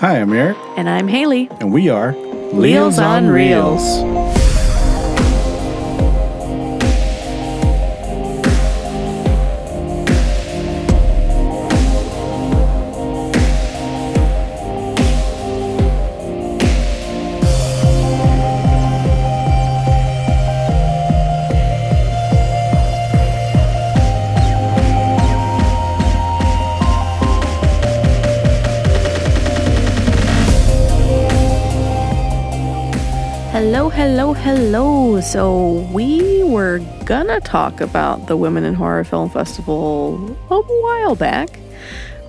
Hi, I'm Erik, And I'm Haley. and we are Reels on Reels. Hello. So, we were gonna talk about the Women in Horror Film Festival a while back,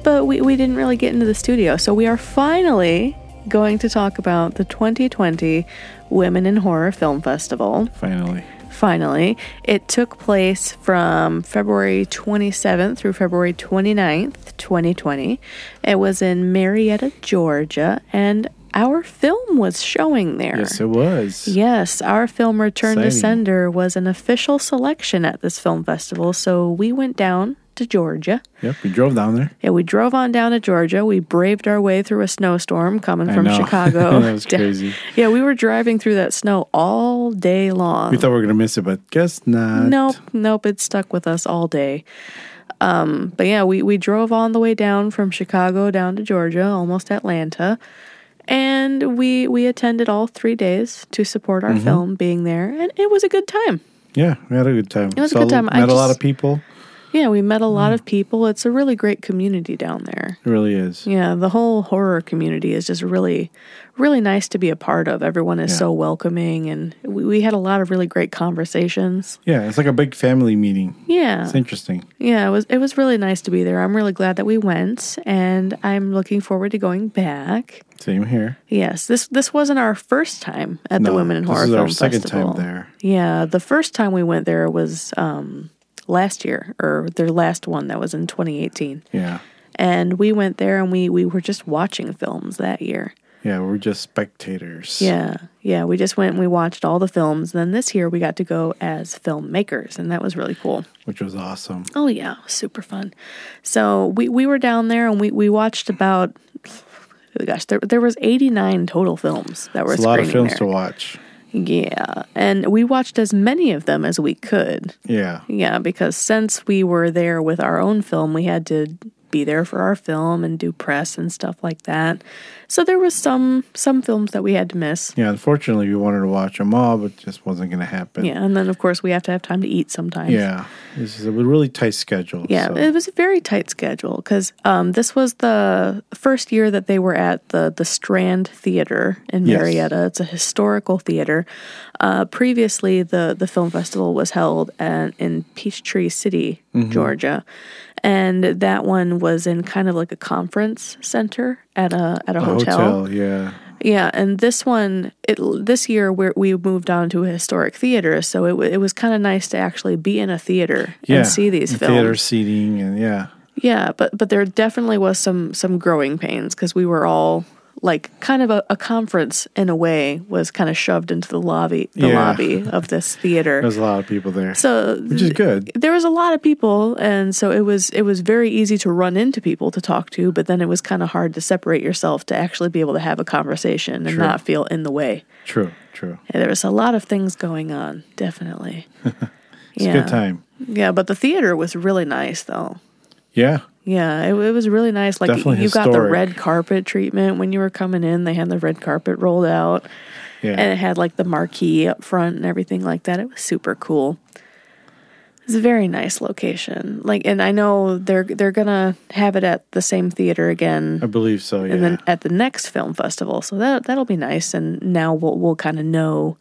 but we, we didn't really get into the studio. So, we are finally going to talk about the 2020 Women in Horror Film Festival. Finally. Finally, it took place from February 27th through February 29th, 2020. It was in Marietta, Georgia, and our film was showing there. Yes, it was. Yes, our film Return to Sender was an official selection at this film festival, so we went down to Georgia. Yep, we drove down there. Yeah, we drove on down to Georgia. We braved our way through a snowstorm coming I from know. Chicago. that was crazy. Yeah, we were driving through that snow all day long. We thought we were gonna miss it, but guess not. Nope, nope, it stuck with us all day. Um, but yeah, we, we drove on the way down from Chicago down to Georgia, almost Atlanta. And we we attended all three days to support Mm-hmm. our film being there, and it was a good time. Yeah, we had a good time. It was a good time. I Met a lot of people. Yeah, we met a Mm. lot of people. It's a really great community down there. It really is. Yeah, the whole horror community is just really, really nice to be a part of. Everyone is Yeah. so welcoming, and we, we had a lot of really great conversations. Yeah, it's like a big family meeting. Yeah, It's interesting. Yeah, it was it was really nice to be there. I'm really glad that we went and I'm looking forward to going back. Same here. Yes, this this wasn't our first time at the Women in this Horror is Film our second Festival. time there. Yeah, the first time we went there was um last year or their last one that was in 2018. Yeah. And we went there and we we were just watching films that year. Yeah, we're just spectators. Yeah. Yeah, we just went and we watched all the films. Then this year we got to go as filmmakers and that was really cool. Which was awesome. Oh yeah, super fun. So we, we were down there and we, we watched about oh gosh, there there was eighty nine total films that were It's a lot of films there. to watch. Yeah. And we watched as many of them as we could. Yeah. Yeah, because since we were there with our own film, we had to be there for our film and do press and stuff like that. So there was some some films that we had to miss. Yeah, unfortunately we wanted to watch them all, but it just wasn't gonna happen. Yeah, and then of course we have to have time to eat sometimes. Yeah. This is a really tight schedule. Yeah, so- it was a very tight schedule because um, this was the first year that they were at the the Strand Theater in Yes. Marietta. It's a historical theater. Uh, previously, the the film festival was held at, in Peachtree City, Mm-hmm. Georgia, and that one was in kind of like a conference center at a at a, a hotel. hotel. Yeah. Yeah, and this one, it this year we we moved on to a historic theater, so it it was kind of nice to actually be in a theater Yeah. and see these films. Theater seating and yeah. Yeah, but but there definitely was some some growing pains because we were all like kind of a, a conference in a way was kind of shoved into the lobby the Yeah. lobby of this theater. There's a lot of people there. So which is good. there was a lot of people and so it was it was very easy to run into people to talk to, but then it was kind of hard to separate yourself to actually be able to have a conversation and True. not feel in the way. True, true. Yeah, there was a lot of things going on, definitely. It's a good time. Yeah, but the theater was really nice though. Yeah. Yeah, it, it was really nice. Like Definitely you got the red carpet treatment when you were coming in. They had the red carpet rolled out, Yeah. and it had like the marquee up front and everything like that. It was super cool. It's a very nice location. Like, and I know they're they're gonna have it at the same theater again, I believe so, yeah. and then at the next film festival. So that that'll be nice. And now we'll we'll kind of know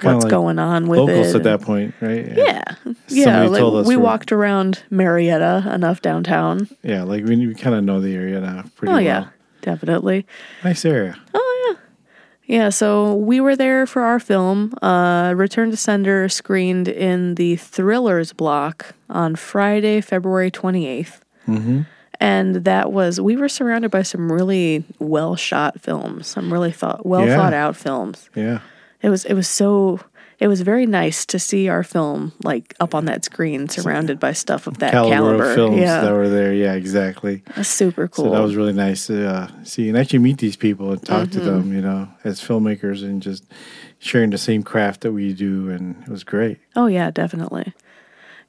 what's like going on with locals it. at that point, right? yeah, yeah. Like, told us we walked around Marietta enough downtown. Yeah, like we, we kind of know the area now pretty Oh well. yeah, definitely. Nice area. Oh yeah, yeah. so we were there for our film. Uh, Return to Sender screened in the Thrillers block on Friday, February 28th. Mm-hmm. And that was, we were surrounded by some really well shot films, some really thought, well Yeah. thought out films. Yeah. It was, it was so, it was very nice to see our film like up on that screen, surrounded by stuff of that caliber, caliber. films yeah, that were there. Yeah, exactly. that's super cool. So that was really nice to uh, see and actually meet these people and talk Mm-hmm. to them, you know, as filmmakers and just sharing the same craft that we do. And it was great. Oh yeah, definitely.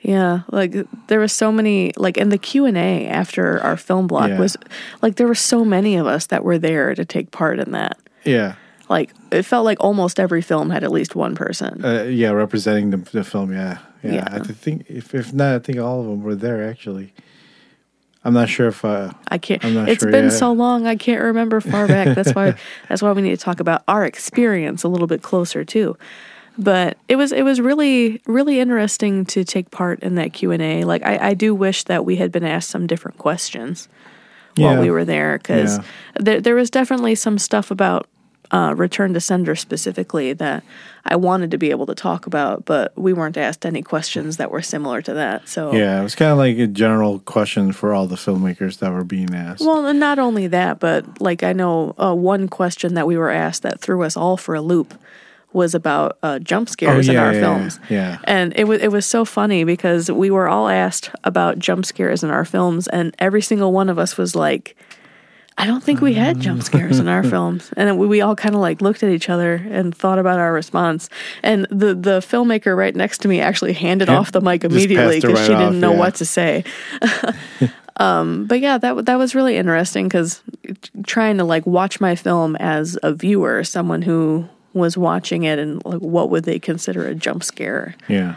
Yeah, like there was so many like in the Q and A after our film block Yeah. was like there were so many of us that were there to take part in that. Yeah. Like it felt like almost every film had at least one person. Uh, yeah, representing the, the film. Yeah. Yeah. Yeah. I think, if, if not, I think all of them were there actually. I'm not sure if, uh, I can't. I'm not It's sure been so long. I can't remember far back. That's why. that's why we need to talk about our experience a little bit closer too. But it was it was really really interesting to take part in that Q and A. Like I, I do wish that we had been asked some different questions while Yeah. we were there because Yeah. there there was definitely some stuff about uh, Return to Sender specifically that I wanted to be able to talk about, but we weren't asked any questions that were similar to that. So yeah, it was kind of like a general question for all the filmmakers that were being asked. Well, and not only that, but like I know uh, one question that we were asked that threw us all for a loop was about uh, jump scares in Oh, yeah, our yeah, films. yeah. And it was it was so funny because we were all asked about jump scares in our films, and every single one of us was like, "I don't think we had jump scares in our films." And we, we all kind of like looked at each other and thought about our response. And the the filmmaker right next to me actually handed Yeah, off the mic immediately because right she didn't off, know yeah. what to say. Um, but yeah, that that was really interesting because trying to like watch my film as a viewer, someone who was watching it, and like what would they consider a jump scare? yeah.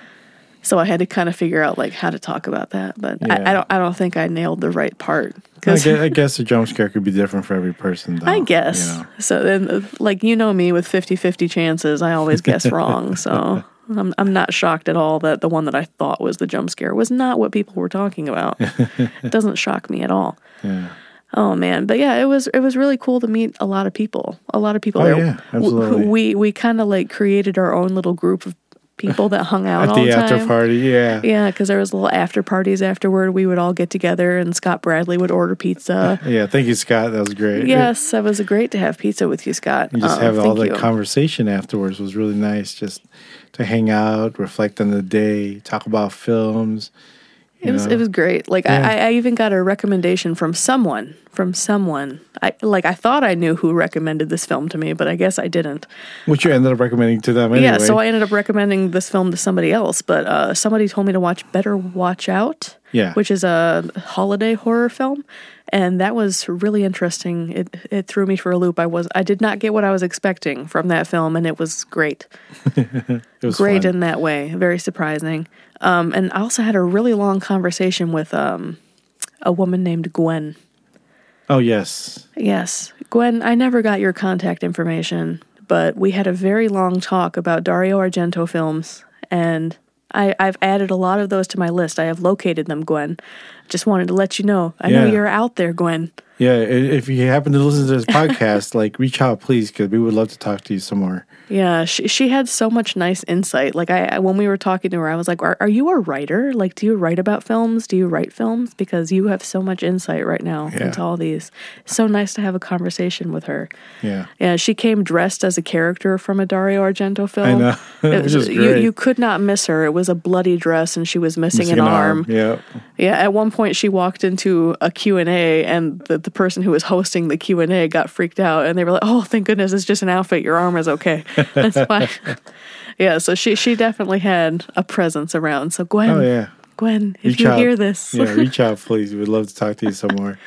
So I had to kind of figure out like how to talk about that. But I, I don't I don't think I nailed the right part I because guess, I guess the jump scare could be different for every person, though. I guess You know? so. Then uh, like you know me with 50-50 chances, I always guess wrong. So. I'm, I'm not shocked at all that the one that I thought was the jump scare was not what people were talking about. it doesn't shock me at all. Yeah. Oh man, but yeah, it was it was really cool to meet a lot of people. A lot of people Oh, yeah, absolutely. We we kind of like created our own little group of people that hung out At all the the after time. party, yeah. Yeah, because there was little after parties afterward. We would all get together, and Scott Bradley would order pizza. Yeah, thank you, Scott. That was great. yes, that was great to have pizza with you, Scott. And just Uh, have all the you. conversation afterwards was really nice. Just to hang out, reflect on the day, talk about films. It was know. it was great. Like Yeah. I, I even got a recommendation from someone from someone. I like I thought I knew who recommended this film to me, but I guess I didn't. which you ended up recommending to them anyway. Yeah, so I ended up recommending this film to somebody else, but uh, somebody told me to watch Better Watch Out, Yeah. which is a holiday horror film, and that was really interesting. It it threw me for a loop. I was I did not get what I was expecting from that film, and it was great, it was great fun. in that way, very surprising. Um, and I also had a really long conversation with um, a woman named Gwen. oh yes, Yes, Gwen, I never got your contact information, but we had a very long talk about Dario Argento films, and I, I've added a lot of those to my list. I have located them, Gwen. Just wanted to let you know. I know you're out there, Gwen. yeah. If you happen to listen to this podcast, like reach out, please, because we would love to talk to you some more. Yeah, she she had so much nice insight. Like I when we were talking to her, I was like, "Are are you a writer? Like, do you write about films? Do you write films? Because you have so much insight right now Yeah. into all these. So nice to have a conversation with her. Yeah, Yeah, she came dressed as a character from a Dario Argento film. I know, It which is you, you could not miss her. It was a bloody dress, and she was missing, Missing an, arm. Yeah, Yeah, at one point she walked into a Q and A, and the, the person who was hosting the Q and A got freaked out, and they were like, "Oh, thank goodness, it's just an outfit. Your arm is okay. That's why. yeah, so she she definitely had a presence around. So Gwen, oh yeah. Gwen, if Reach you out. hear this, yeah, reach out, please. We'd love to talk to you some more.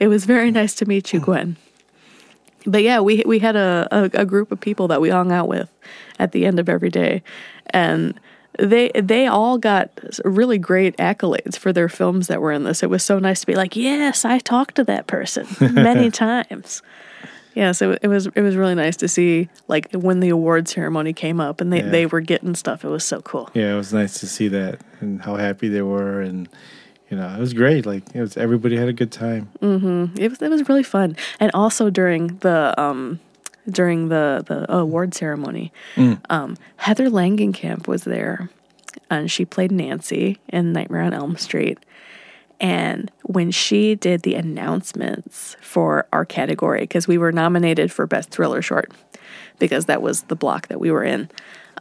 It was very nice to meet you, Gwen. But yeah, we we had a, a, a group of people that we hung out with at the end of every day, and they they all got really great accolades for their films that were in this. It was so nice to be like, yes, I talked to that person many times. Yes, so it was it was really nice to see like when the award ceremony came up and they, Yeah. they were getting stuff. It was so cool. Yeah, it was nice to see that and how happy they were, and you know, it was great. Like it was, everybody had a good time. It was it was really fun, and also during the um during the the award ceremony, um, Heather Langenkamp was there, and she played Nancy in Nightmare on Elm Street. And when she did the announcements for our category, because we were nominated for Best Thriller Short, because that was the block that we were in,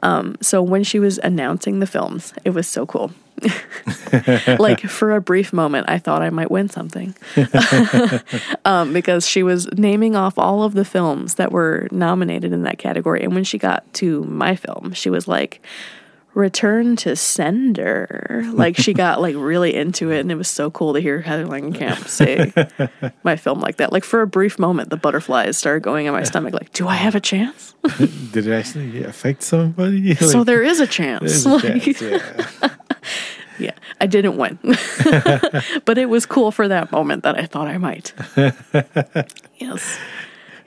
Um, so when she was announcing the films, it was so cool. like for a brief moment, I thought I might win something um, because she was naming off all of the films that were nominated in that category. And when she got to my film, she was like, return to sender. Like she got like really into it and it was so cool to hear heather langenkamp say my film like that. Like for a brief moment the butterflies started going in my stomach like do i have a chance? Did it actually affect somebody? so there is a chance, a Like, chance, yeah. yeah i didn't win. But it was cool for that moment that i thought i might. Yes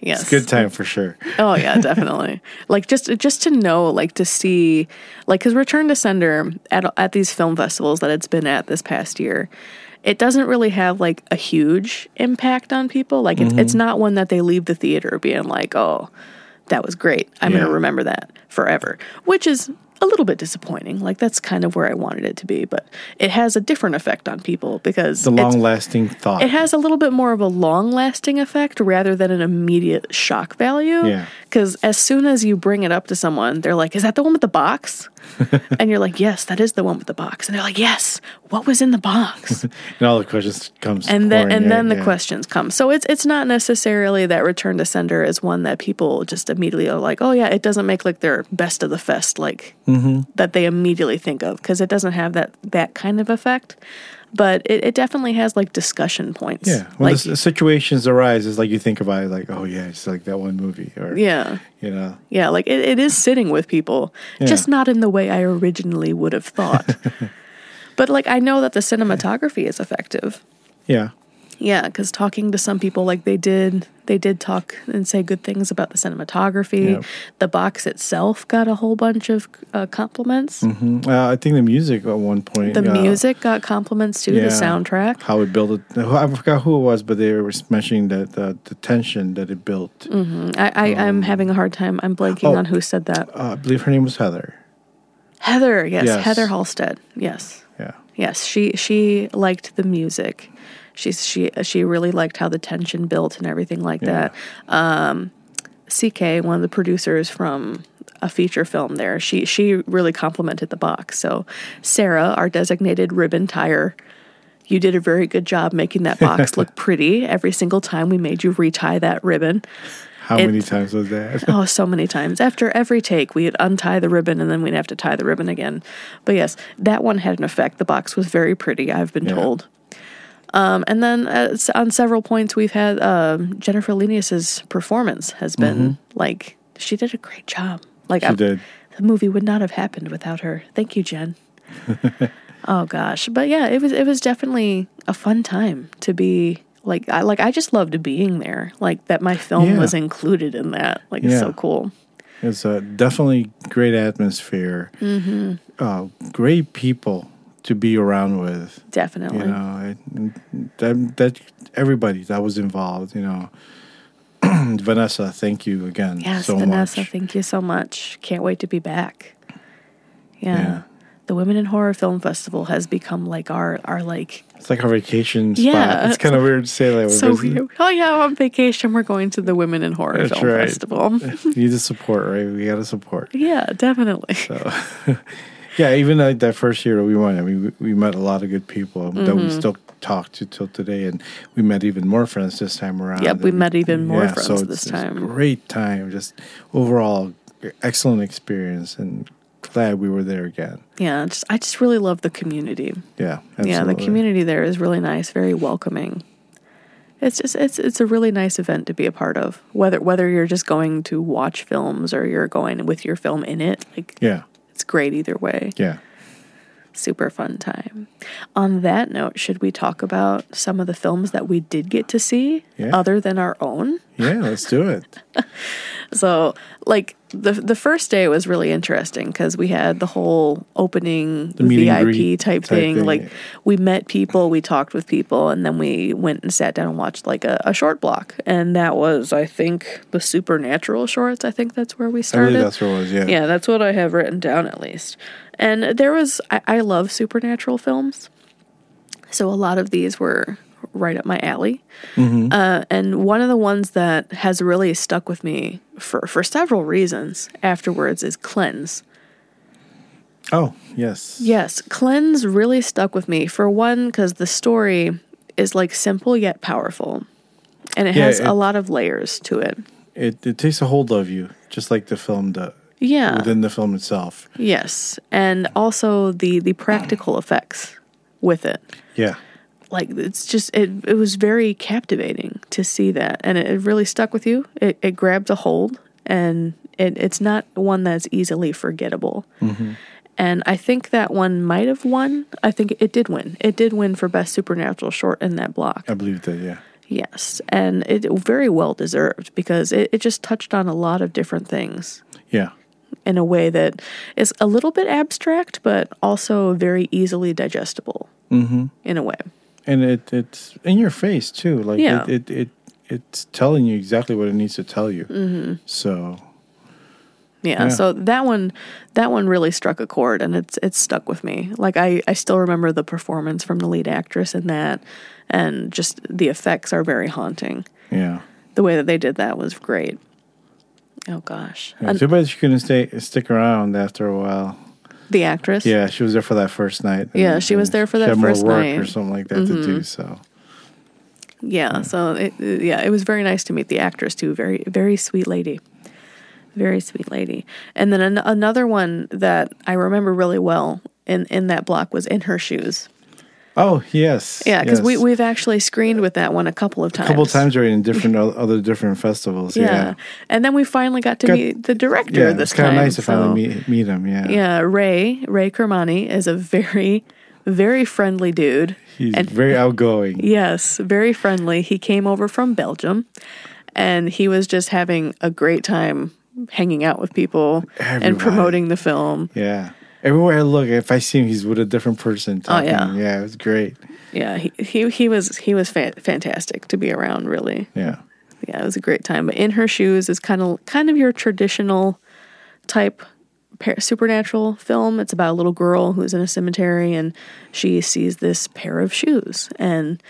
yes It's a good time for sure. Oh yeah, definitely. like just just to know, like to see, like because Return to Sender at at these film festivals that it's been at this past year, it doesn't really have like a huge impact on people. Like it's it's mm-hmm. not one that they leave the theater being like, oh, that was great. I'm Yeah. gonna remember that forever, which is a little bit disappointing. Like that's kind of where I wanted it to be, but it has a different effect on people because The long lasting thought. it has a little bit more of a long lasting effect rather than an immediate shock value. Yeah. Because as soon as you bring it up to someone, they're like, Is that the one with the box? and you're like, Yes, that is the one with the box. And they're like, Yes, what was in the box? and all the questions comes and then and in, then the yeah. questions come. So it's it's not necessarily that return to sender is one that people just immediately are like, Oh yeah, it doesn't make like their best of the fest like Mm-hmm. that they immediately think of because it doesn't have that that kind of effect. But it, it definitely has like discussion points. Yeah, when like, the situations arise, it's like you think about it, like, oh yeah, it's like that one movie, or Yeah. you know, Yeah. Like it, it is sitting with people, just not in the way I originally would have thought. but like I know that the cinematography is effective. yeah, Yeah, because talking to some people, like they did, they did talk and say good things about the cinematography. Yep. The box itself got a whole bunch of uh, compliments. Mhm. uh, I think the music at one point, The uh, music got compliments too. yeah, The soundtrack. how it built it. I forgot who it was, but they were mentioning that the, the tension that it built. I, I I'm having a hard time. I'm blanking Oh. on who said that. Uh, I believe her name was Heather. Heather, yes, Yes. Heather Halstead. Yes. Yeah, Yes, she she liked the music. She's she she really liked how the tension built and everything like Yeah. that. Um, CK, one of the producers from a feature film there, she she really complimented the box. So Sarah, our designated ribbon tire, you did a very good job making that box look pretty. Every single time we made you retie that ribbon. how It- many times was that? Oh, so many times. After every take, we'd untie the ribbon and then we'd have to tie the ribbon again. But yes, that one had an effect. The box was very pretty, I've been Yeah. told. Um, and then uh, on several points, we've had um, Jennifer Lenius's performance has been like, she did a great job. Like, Mm-hmm. She I- did. the movie would not have happened without her. Thank you, Jen. oh gosh, but yeah, it was it was definitely a fun time to be like I like I just loved being there. Like that my film Yeah. was included in that. Like it's so cool. It's a definitely great atmosphere. Mm-hmm. Uh, great people to be around with. Definitely. You know, it, that that everybody that was involved. You know, Vanessa, thank you again. yes, so Vanessa, much. thank you so much. Can't wait to be back. Yeah. Yeah. The Women in Horror Film Festival has become like our our like It's like our vacation spot. Yeah. It's kind of weird to say that. so weird. Oh yeah, on vacation we're going to the Women in Horror That's Film right. Festival. We need the support, right? We got to support. yeah, definitely. So, yeah, even like that first year that we went, I mean, we, we met a lot of good people that Mm-hmm. we still talk to till today, and we met even more friends this time around. Yep, we met even more friends so this it's time. great time, just overall excellent experience, and glad we were there again. Yeah, just I just really love the community. Yeah, Yeah, the community there is really nice, very welcoming. It's just it's it's a really nice event to be a part of. Whether whether you're just going to watch films or you're going with your film in it, like Yeah, it's great either way. yeah. Super fun time. On that note, should we talk about some of the films that we did get to see Yeah. other than our own? Yeah, let's do it. So, like the the first day was really interesting because we had the whole opening and VIP type, type thing. thing, Like yeah. we met people, we talked with people, and then we went and sat down and watched like a, a short block. And that was, I think, the supernatural shorts. I think that's where we started. that's what it was. Yeah, Yeah, that's what I have written down at least. And there was, I, I love supernatural films. So a lot of these were right up my alley. Mm-hmm. Uh, and one of the ones that has really stuck with me for, for several reasons afterwards is Cleanse. Oh, yes. Yes, Cleanse really stuck with me. For one, because the story is like simple yet powerful. And it Yeah, has it- a lot of layers to it. It, it takes a hold of you, just like the film does. Yeah. Within the film itself. yes. And also the the practical effects with it. Yeah. Like it's just it it was very captivating to see that. And it, it really stuck with you. It it grabbed a hold and it, it's not one that's easily forgettable. Mm-hmm. And I think that one might have won. I think it did win. It did win for best supernatural short in that block. I believe that, yeah. Yes, and it very well deserved because it, it just touched on a lot of different things Yeah. In a way that is a little bit abstract, but also very easily digestible Mm-hmm. in a way. And it it's in your face too. Like Yeah. it, it, it it's telling you exactly what it needs to tell you. Mm-hmm. So Yeah, Yeah. so that one that one really struck a chord and it's it's stuck with me. Like I I still remember the performance from the lead actress in that and just the effects are very haunting. yeah. The way that they did that was great. Oh gosh. yeah. Too bad she couldn't stay stick around after a while. the actress? Yeah, she was there for that first night. Yeah, she was there for she that first work night. Mm-hmm. or something like that to do. So Yeah, so it, it- yeah, it was very nice to meet the actress too. Very very sweet lady. Very sweet lady. And then an- another one that I remember really well in in that block was in her shoes. Oh yes. Yeah, because we yes. we've actually screened with that one a couple of times. a couple times already in different other different festivals. Yeah. Yeah. and then we finally got to Got- meet the director Yeah, this it's kind of nice to so- finally meet meet him. Yeah. Yeah, Ray Ray Kermani is a very very friendly dude. He's and very outgoing. Yes, very friendly. He came over from Belgium and he was just having a great time hanging out with people and promoting the film. Yeah. Everywhere I look, if I see him, he's with a different person. Talking. Oh, yeah. Yeah, it was great. Yeah, he he, he was he was fa- fantastic to be around really. Yeah. Yeah, it was a great time. But In Her Shoes is kind of kind of your traditional type par- supernatural film. It's about a little girl who's in a cemetery and she sees this pair of shoes and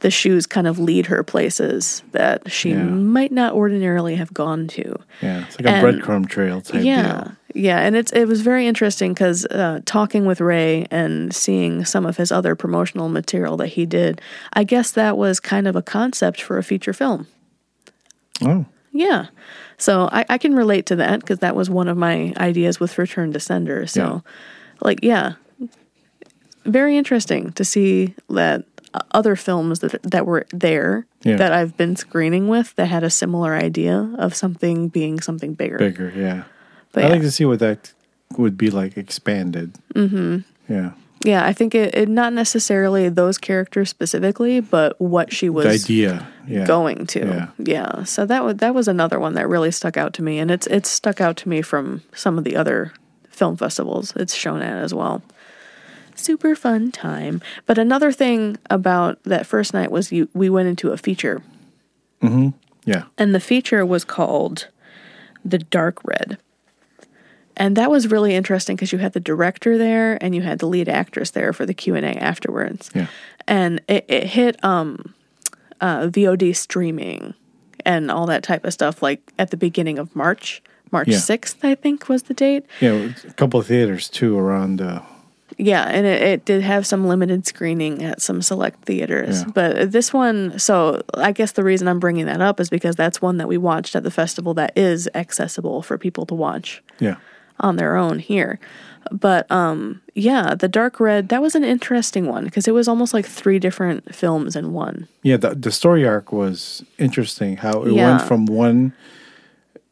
the shoes kind of lead her places that she Yeah. might not ordinarily have gone to. Yeah. It's like a And- breadcrumb trail type yeah. deal. Yeah, and it's it was very interesting because uh, talking with Ray and seeing some of his other promotional material that he did, I guess that was kind of a concept for a feature film. Oh. Yeah. So I, I can relate to that because that was one of my ideas with Return to Sender. So, Yeah. like, yeah, very interesting to see that uh, other films that that were there Yeah. that I've been screening with that had a similar idea of something being something bigger. Bigger. Yeah. But I yeah. like to see what that would be like expanded. Mm-hmm. Yeah. yeah, I think it, it not necessarily those characters specifically, but what she was The idea. Yeah. going to. Yeah. Yeah. So that was that was another one that really stuck out to me, and it's it's stuck out to me from some of the other film festivals it's shown at as well. Super fun time. But another thing about that first night was you we went into a feature, Yeah. and the feature was called The Dark Red. And that was really interesting because you had the director there and you had the lead actress there for the Q&A afterwards Yeah. and it, it hit um uh VOD streaming and all that type of stuff like at the beginning of March. March Yeah. 6th, I think was the date. Yeah. A couple of theaters too around. Uh, Yeah, and it, it did have some limited screening at some select theaters. Yeah. But this one, so I guess the reason I'm bringing that up is because that's one that we watched at the festival that is accessible for people to watch yeah. On their own here. But um yeah, the Dark Red, that was an interesting one because it was almost like three different films in one. Yeah, the the story arc was interesting. How it Yeah. went from one,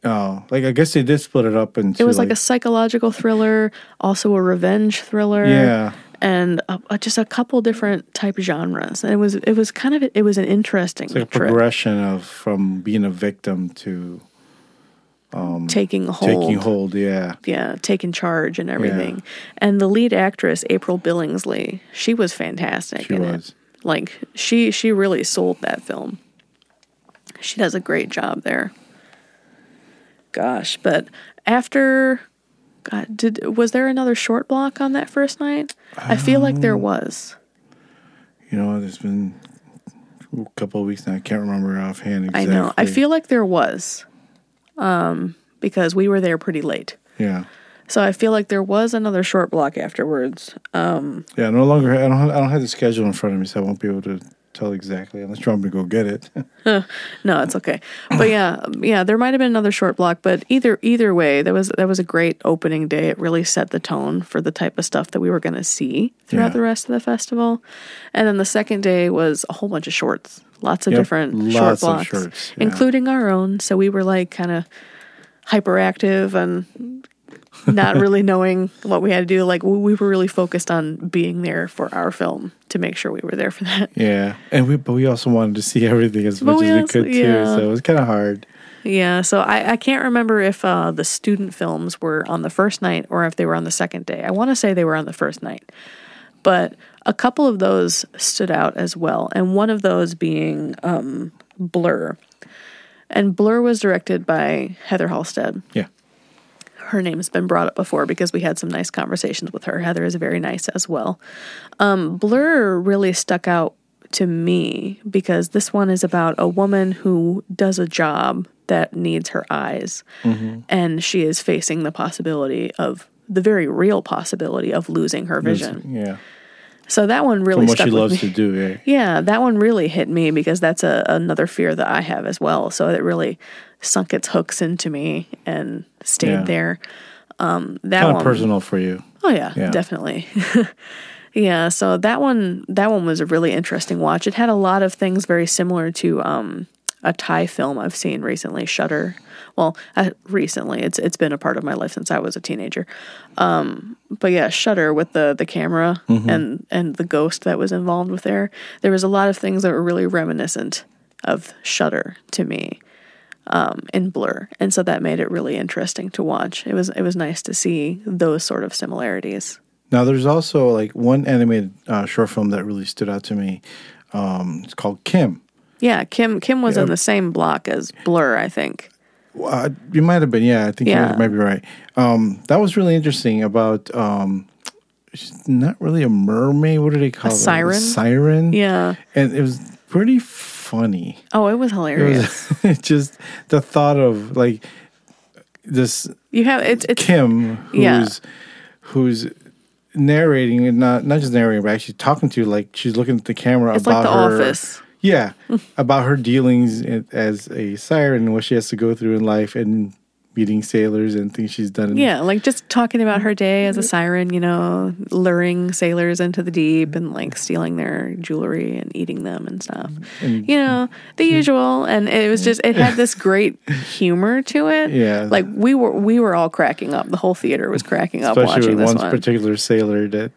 uh, like I guess they did split it up into. It was like, a psychological thriller, also a revenge thriller. Yeah. And a, just a couple different type genres. And it was it was kind of it was an interesting it's like a progression of from being a victim to taking hold. taking hold. Yeah, Yeah, taking charge and everything. And the lead actress, April Billingsley, she was fantastic. She in was. It. Like she she really sold that film. She does a great job there. Gosh, but after God, did was there another short block on that first night? I feel like Um, there was. you know, it's been a couple of weeks now. I can't remember offhand exactly. I know. I feel like there was. Um because we were there pretty late. Yeah, So I feel like there was another short block afterwards. Um, Yeah, no longer. I don't. Have, I don't have the schedule in front of me, so I won't be able to tell exactly unless you want me to go get it. no, it's okay. But yeah, yeah, there might have been another short block, but either either way, that was that was a great opening day. It really set the tone for the type of stuff that we were going to see throughout Yeah. the rest of the festival. And then the second day was a whole bunch of shorts, lots of Yep, different short lots of blocks, shorts, yeah. including our own. So we were like kind of hyperactive and not really knowing what we had to do. Like we we were really focused on being there for our film to make sure we were there for that. yeah, and we but we also wanted to see everything as But much we as we also- could too. yeah. So it was kind of hard. Yeah, so I, I can't remember if uh, the student films were on the first night or if they were on the second day. I want to say they were on the first night. But a couple of those stood out as well, and one of those being um, Blur. And Blur was directed by Heather Halstead. Yeah. Her name's been brought up before because we had some nice conversations with her. Heather is very nice as well. Um, Blur really stuck out to me because this one is about a woman who does a job that needs her eyes and she is facing the possibility of the very real possibility of losing her vision. Yeah, So that one really from what stuck she with loves me. to do. Yeah, Yeah, that one really hit me because that's a, another fear that I have as well. So it really sunk its hooks into me and stayed Yeah. there. Um, that kind one, personal for you. Oh yeah, Yeah. definitely. yeah, so that one that one was a really interesting watch. It had a lot of things very similar to um, a Thai film I've seen recently, Shutter. Well, uh, recently it's it's been a part of my life since I was a teenager. Um, but yeah, Shutter with the the camera and and the ghost that was involved with there. There was a lot of things that were really reminiscent of Shutter to me um, in Blur, and so that made it really interesting to watch. It was it was nice to see those sort of similarities. Now, there's also like one animated uh, short film that really stood out to me. Um, it's called Kim. Yeah, Kim Kim was in the same block as Blur, I think. Uh, you might have been, yeah. I think Yeah. you might be right. Um, that was really interesting about. Um, she's not really a mermaid. What do they call it? siren? siren. Yeah. and it was pretty funny. Oh, it was It hilarious. was just the thought of like this you have it's it's Kim, who's Yeah. who's narrating and not not just narrating, but actually talking to you like she's looking at the camera it's about like The her. Office. Yeah, about her dealings as a siren and what she has to go through in life and meeting sailors and things she's done. in- Yeah, like just talking about her day as a siren, you know, luring sailors into the deep and like stealing their jewelry and eating them and stuff. And- You know, the usual. And it was just it had this great humor to it. Yeah. Like we were we were all cracking up. The whole theater was cracking up especially watching with this one one. particular sailor that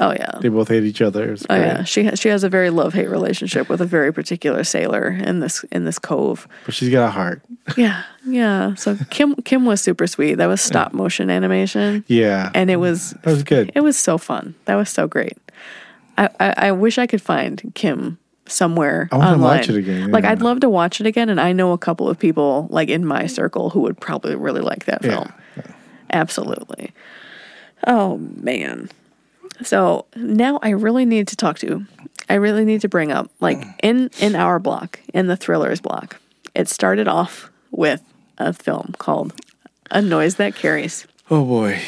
oh yeah. they both hate each other. Oh yeah, she has she has a very love hate relationship with a very particular sailor in this in this cove. But she's got a heart. Yeah, yeah. So Kim Kim was super sweet. That was stop motion animation, Yeah, and it was that was good. it was so fun. That was so great. I I, I wish I could find Kim somewhere I online. watch it again, Like. I'd love to watch it again, and I know a couple of people like in my circle who would probably really like that Yeah. film. Absolutely. Oh man. So now I really need to talk to. I really need to bring up like in in our block in the thrillers block. It started off with a film called A Noise That Carries. Oh boy,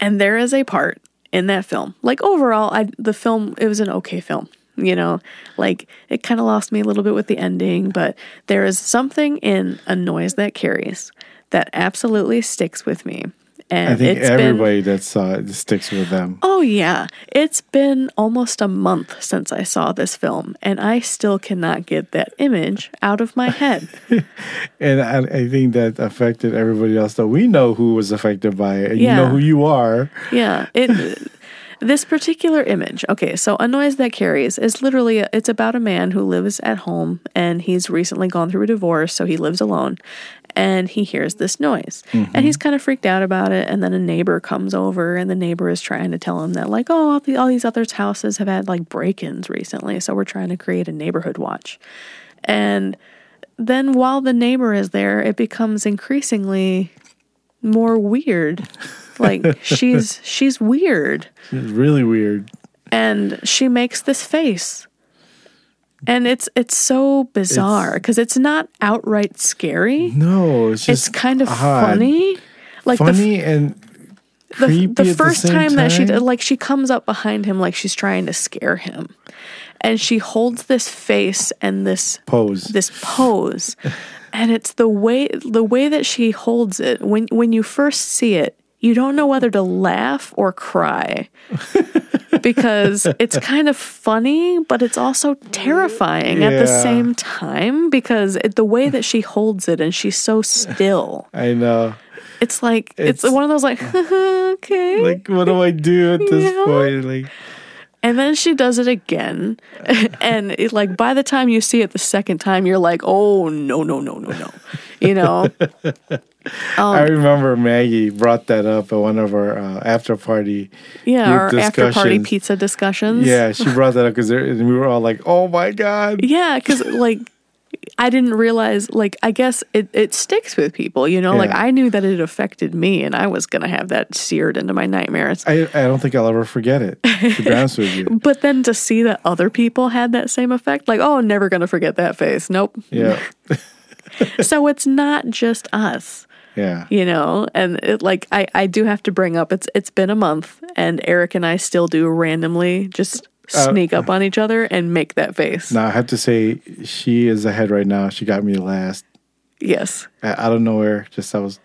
And there is a part in that film. Like overall, I the film it was an okay film. You know, like it kind of lost me a little bit with the ending, but there is something in a noise that carries that absolutely sticks with me. And I think it's been everybody that saw it sticks with them. Oh yeah, it's been almost a month since I saw this film, and I still cannot get that image out of my head. And I, I think that affected everybody else. Though we know who was affected by it, and you know who you are. Yeah, it. This particular image, okay, so a noise that carries is literally it's about a man who lives at home and he's recently gone through a divorce, so he lives alone, and he hears this noise, and he's mm-hmm. kind of freaked out about it. And then a neighbor comes over, and the neighbor is trying to tell him that like, oh, all, the, all these other houses have had like break-ins recently, so we're trying to create a neighborhood watch, and then while the neighbor is there, it becomes increasingly more weird. Like she's she's weird It's really weird. and she makes this face. And it's it's so bizarre because it's not outright scary. No, it's just It's kind of odd. funny. Like the funny and the, the first the same time, that she time. like she comes up behind him like she's trying to scare him and she holds this face and this pose. this pose and it's the way the way that she holds it when when you first see it you don't know whether to laugh or cry because it's kind of funny but it's also terrifying at the same time because it, the way that she holds it and she's so still I know. it's like it's, It's- one of those like okay Like, what do I do at this Yeah. point? Like, and then she does it again and it, like by the time you see it the second time you're like oh no no no no no you know? I remember Maggie brought that up at one of our uh, after party. yeah our after party pizza discussions. Yeah, she brought that up because we were all like, "Oh my god!" yeah because like i didn't realize like i guess it, it sticks with people you know? Like i knew that it affected me and i was gonna have that seared into my nightmares. I, I don't think I'll ever forget it. To be honest with you, but then to see that other people had that same effect like oh never gonna forget that face. Nope. Yeah, so it's not just us yeah. you know and it, like I, I do have to bring up it's it's been a month and erik and i still do randomly just uh, sneak up on each other and make that face Now I have to say, she is ahead right now. She got me last yes out of nowhere. Just I was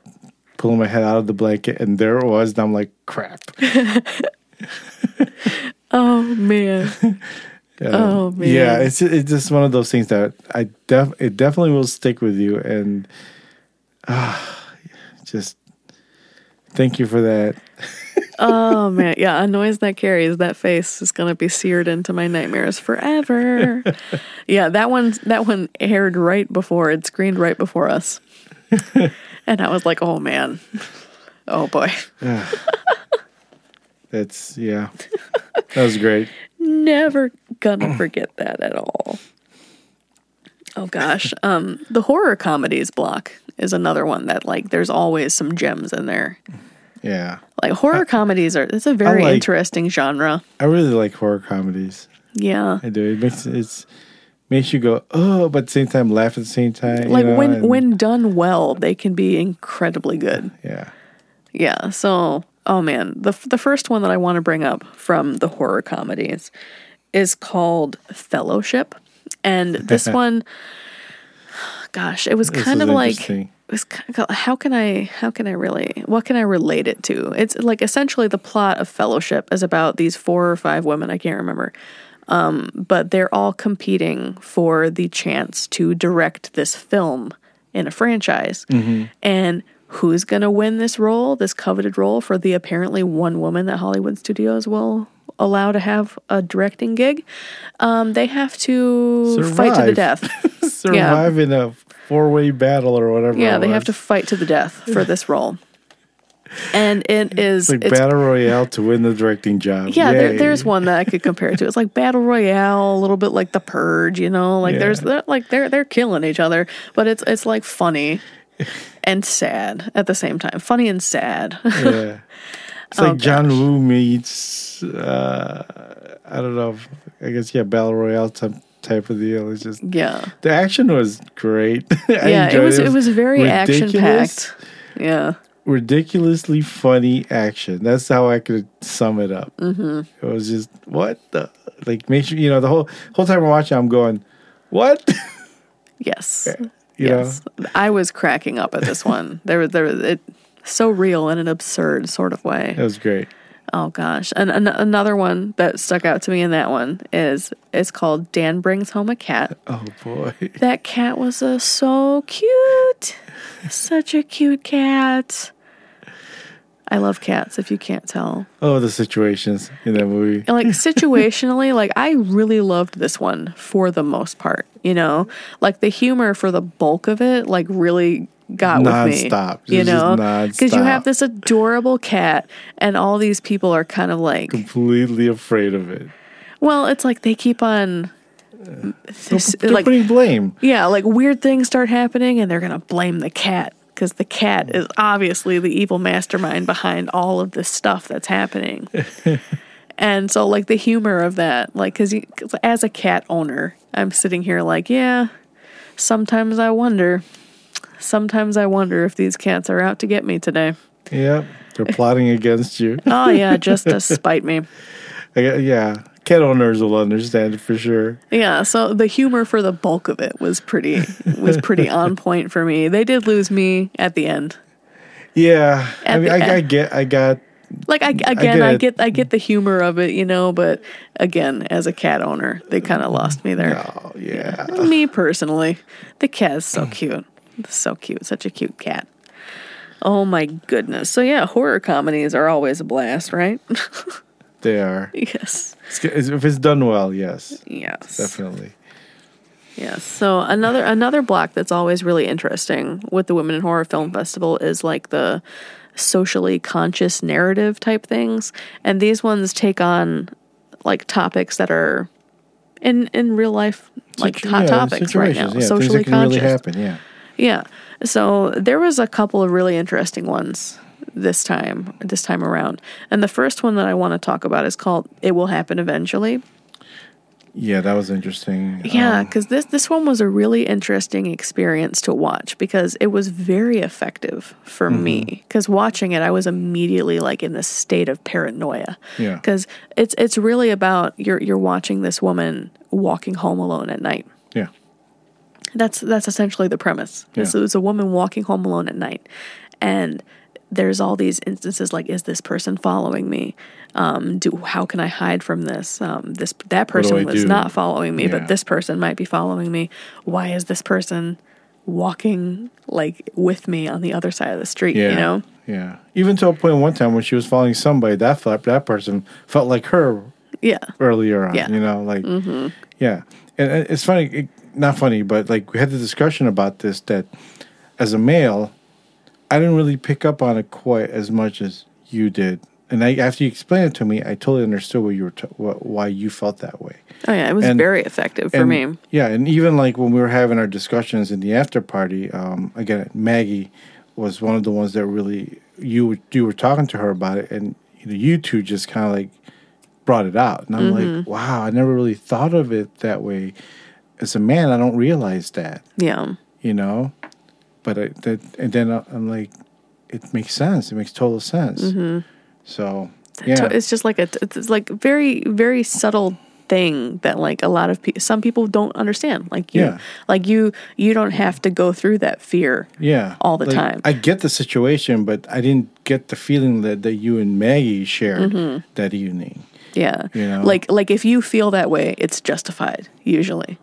pulling my head out of the blanket, and there it was. And I'm like, "Crap." oh man Um, Oh, man. Yeah, it's it's just one of those things that I def it definitely will stick with you, and ah, just thank you for that. oh man yeah a noise that carries that face is gonna be seared into my nightmares forever yeah that one that one aired right before it screened right before us and i was like oh man oh boy That's yeah, that was great. Never gonna forget that at all. Oh gosh. Um the horror comedies block is another one that like there's always some gems in there. Yeah, Like horror comedies are it's a very like- interesting genre. I really like horror comedies. Yeah. I do. It makes it's makes you go oh, but at the same time laugh at the same time. you Like know, when and- when done well, they can be incredibly good. yeah, Yeah. So, oh man, the the first one that I want to bring up from the horror comedies is called Fellowship, and this one, gosh, it was This kind of like it was kind of, how can I how can I really what can I relate it to? It's like essentially the plot of Fellowship is about these four or five women I can't remember. Um, but they're all competing for the chance to direct this film in a franchise. And who's going to win this role, this coveted role for the apparently one woman that Hollywood Studios will allow to have a directing gig? Um, they have to fight to the death. survive in a four way battle or whatever. Yeah, they have to fight to the death for this role. And it is It's like it's, battle royale to win the directing job. yeah, there, there's one that I could compare it to. It's like battle royale, a little bit like the purge, you know. Like there's they're, like they're they're killing each other, but it's it's like funny and sad at the same time. Funny and sad. Yeah. It's Oh, like John Woo meets uh I don't know. if- I guess yeah, battle royale type type of deal. It's just yeah, the action was great. Yeah. It was it was very action packed. Yeah, ridiculously funny action. That's how I could sum it up. Mm-hmm. It was just what the like. Make sure you know the whole whole time I'm watching. I'm going, what? yes, yes. I was cracking up at this one. there was there was it so real in an absurd sort of way. know, it was great. Oh gosh, and an- another one that stuck out to me in that one is it's called Dan brings home a cat. Oh boy, That cat was uh, so cute, such a cute cat. I love cats. If you can't tell, oh the situations in that movie. And, like situationally, like I really loved this one for the most part. You know, like the humor for the bulk of it, like really got with me. Nonstop. You It's know, because you have this adorable cat, and all these people are kind of like Completely afraid of it. Well, it's like they keep on this, They're like putting blame. yeah, like weird things start happening and they're going to blame the cat because the cat is obviously the evil mastermind behind all of this stuff that's happening. and so like the humor of that, like cuz as a cat owner, I'm sitting here like, yeah, sometimes I wonder sometimes I wonder if these cats are out to get me today. Yeah, They're plotting against you. Oh yeah, just to spite me. Yeah. Cat owners will understand for sure. Yeah, so the humor for the bulk of it was pretty was pretty on point for me. They did lose me at the end. Yeah. I mean, I, I get, I got, Like I again, I get get. I get the humor of it, you know, but again, as a cat owner, they kind of lost me there. oh, yeah. Me personally, the cat is so mm. cute, so cute, such a cute cat. Oh my goodness! So yeah, horror comedies are always a blast, right? They are. yes, If it's done well, yes. yes. Definitely. Yes. So another another block that's always really interesting with the Women in Horror Film Festival is like the socially conscious narrative type things, and these ones take on like topics that are in in real life like Situ- hot yeah, topics right now, Yeah, socially conscious. really happen. Yeah. Yeah. So there was a couple of really interesting ones this time this time around. And the first one that I want to talk about is called It Will Happen Eventually. Yeah, that was interesting. Yeah, Um, because this this one was a really interesting experience to watch because it was very effective for Mm-hmm. me. Because watching it, I was immediately like in this state of paranoia. Yeah. Because it's it's really about you're you're watching this woman walking home alone at night. yeah. That's that's essentially the premise. This is a woman walking home alone at night, and there's all these instances like, is this person following me? Um, do how can I hide from this? Um, this that person was do? not following me, Yeah. but this person might be following me. Why is this person walking like with me on the other side of the street? Yeah. You know? Yeah. Even to a point one time when she was following somebody, that felt, that person felt like her Yeah. earlier on. Yeah. Mm-hmm. You know, like yeah. And and it's funny, it, not funny, but like we had the discussion about this that as a male, I didn't really pick up on it quite as much as you did. And I, after you explained it to me, I totally understood what you were t- what, why you felt that way. Oh yeah, it was And- very effective for And, me. Yeah, and even like when we were having our discussions in the after party, um, again, Maggie was one of the ones that really you you were talking to her about it, and you know you two just kind of like brought it out, and I'm Mm-hmm. like, wow, I never really thought of it that way. As a man, I don't realize that, Yeah. you know, but I, that and then I'm like, it makes sense. It makes total sense. Mm-hmm. So So yeah, It's just like a it's like very very subtle thing that like a lot of people some people don't understand like you Yeah. like you you don't have to go through that fear yeah all the Like, time. i get the situation but i didn't get the feeling that, that you and maggie shared Mm-hmm. that evening yeah You know? like like if you feel that way it's justified usually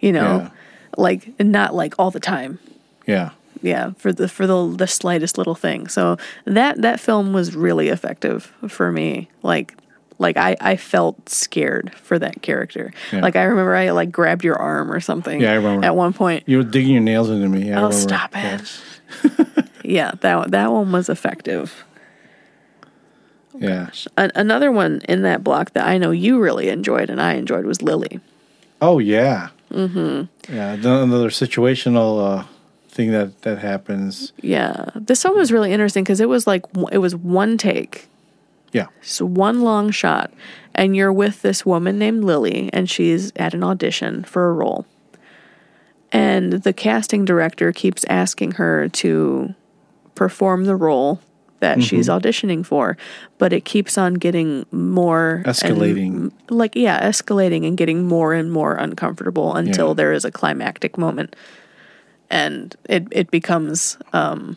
you know Yeah. like not like all the time yeah yeah for the for the the slightest little thing so that that film was really effective for me like like I, I felt scared for that character. Yeah. Like I remember I like grabbed your arm or something. Yeah, I remember. At one point. you were digging your nails into me I Oh, stop it. yeah, that that one was effective. yeah An- another one in that block that I know you really enjoyed and I enjoyed was Lily. oh yeah mm-hmm yeah another situational uh thing that that happens Yeah, this one was really interesting because it was like it was one take, yeah just one long shot, and you're with this woman named Lily, and she's at an audition for a role. And the casting director keeps asking her to perform the role that mm-hmm. she's auditioning for, but it keeps on getting more and- Escalating. like yeah, escalating and getting more and more uncomfortable until Yeah. there is a climactic moment, and it it becomes um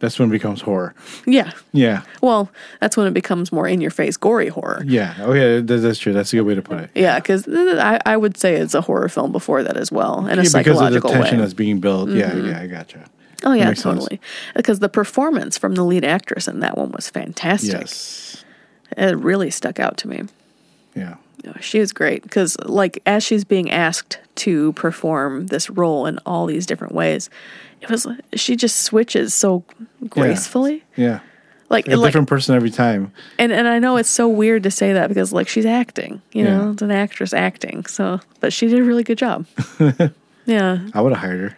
that's when it becomes horror yeah. yeah Well, that's when it becomes more in your face, gory horror. yeah oh yeah that's true that's a good way to put it Yeah, because I, I would say it's a horror film before that as well, in a Yeah, because of the psychological tension way. Mm-hmm. that's being built yeah yeah i gotcha oh yeah, makes sense. totally. Because the performance from the lead actress in that one was fantastic. yes It really stuck out to me. Yeah She was great because, like, as she's being asked to perform this role in all these different ways, it was she just switches so gracefully. yeah Like, a like different person every time and and I know it's so weird to say that because like she's acting, you know, Yeah. it's an actress acting. So, but she did a really good job. yeah. i would have hired her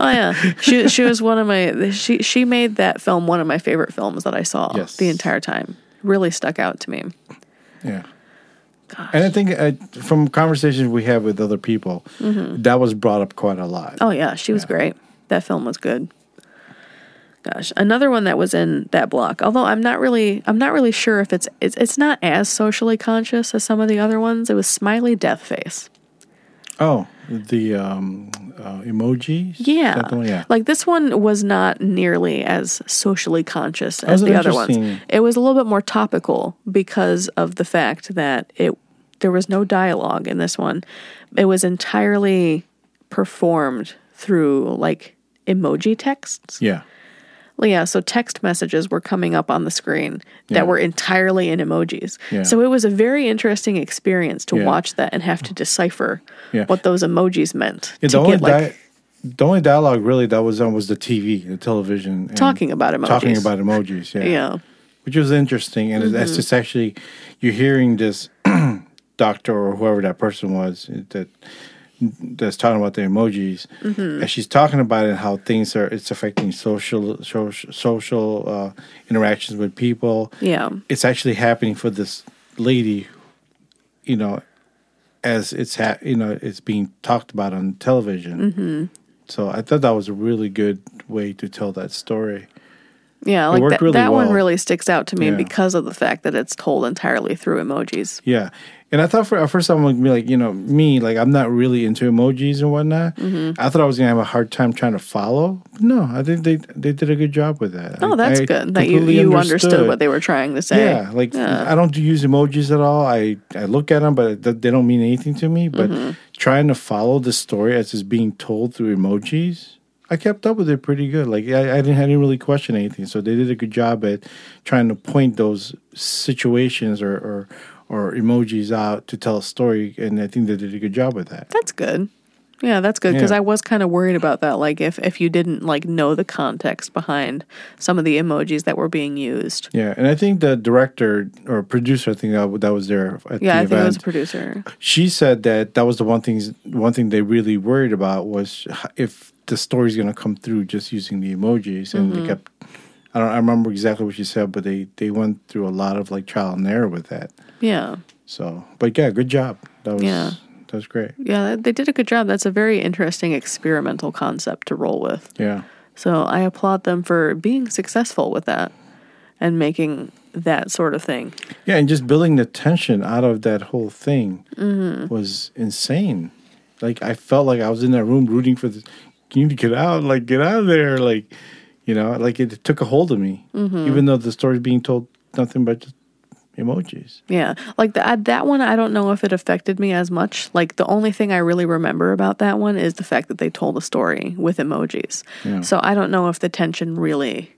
Oh yeah. She she was one of my she she made that film one of my favorite films that I saw Yes. the entire time. Really stuck out to me. Yeah. And I think uh, from conversations we have with other people, that was brought up quite a lot. Oh yeah, she was Yeah. great. That film was good. Gosh, another one that was in that block. Although I'm not really, I'm not really sure if it's it's it's not as socially conscious as some of the other ones. It was Smiley Death Face. Oh, the um, uh, emojis. Yeah. The yeah. Like this one was not nearly as socially conscious as the other ones. It was a little bit more topical because of the fact that it there was no dialogue in this one. It was entirely performed through like emoji texts. yeah. Well, yeah, so text messages were coming up on the screen Yeah. that were entirely in emojis. Yeah. So it was a very interesting experience to Yeah. watch that and have to decipher what those emojis meant. The only get, like, di- the only dialogue really that was on was the TV, the television, and Talking about emojis. talking about emojis. Yeah, yeah. which was interesting, and that's mm-hmm. just actually you're hearing this doctor or whoever that person was that that's talking about the emojis, and she's talking about it how things are it's affecting social social social uh, interactions with people. Yeah. It's actually happening for this lady, you know, as it's ha- you know it's being talked about on television. So I thought that was a really good way to tell that story. Yeah, like that, really that one really sticks out to me Yeah. because of the fact that it's told entirely through emojis. Yeah. And I thought for at first I'm gonna be like, you know, me, like I'm not really into emojis and whatnot. Mm-hmm. I thought I was gonna have a hard time trying to follow. No, I think they they did a good job with that. Oh, I- that's I good that you, you understood. what they were trying to say. Yeah, like Yeah. I don't use emojis at all. I I look at them, but they don't mean anything to me. But Mm-hmm. trying to follow the story as it's being told through emojis, I kept up with it pretty good. Like I, I didn't I didn't really question anything. So they did a good job at trying to point those situations or or, or emojis out to tell a story, and I think they did a good job with that. That's good. Yeah, that's good because Yeah. I was kind of worried about that. Like if if you didn't like know the context behind some of the emojis that were being used. Yeah, and I think the director or producer, I think that, that was there at Yeah, the I think it was event. a producer. she said that that was the one thing one thing they really worried about was if the story's going to come through just using the emojis and Mm-hmm. they kept I don't I remember exactly what she said but they they went through a lot of like trial and error with that Yeah. so but yeah good job that was Yeah. that was great Yeah, they did a good job. That's a very interesting experimental concept to roll with. yeah So I applaud them for being successful with that and making that sort of thing. yeah and just building the tension out of that whole thing Mm-hmm. was insane like I felt like I was in that room rooting for the you need to get out like get out of there like you know like it took a hold of me Mm-hmm. even though the story's being told nothing but just emojis Yeah, like that that one I don't know if it affected me as much. Like the only thing I really remember about that one is the fact that they told a story with emojis. Yeah. So I don't know if the tension really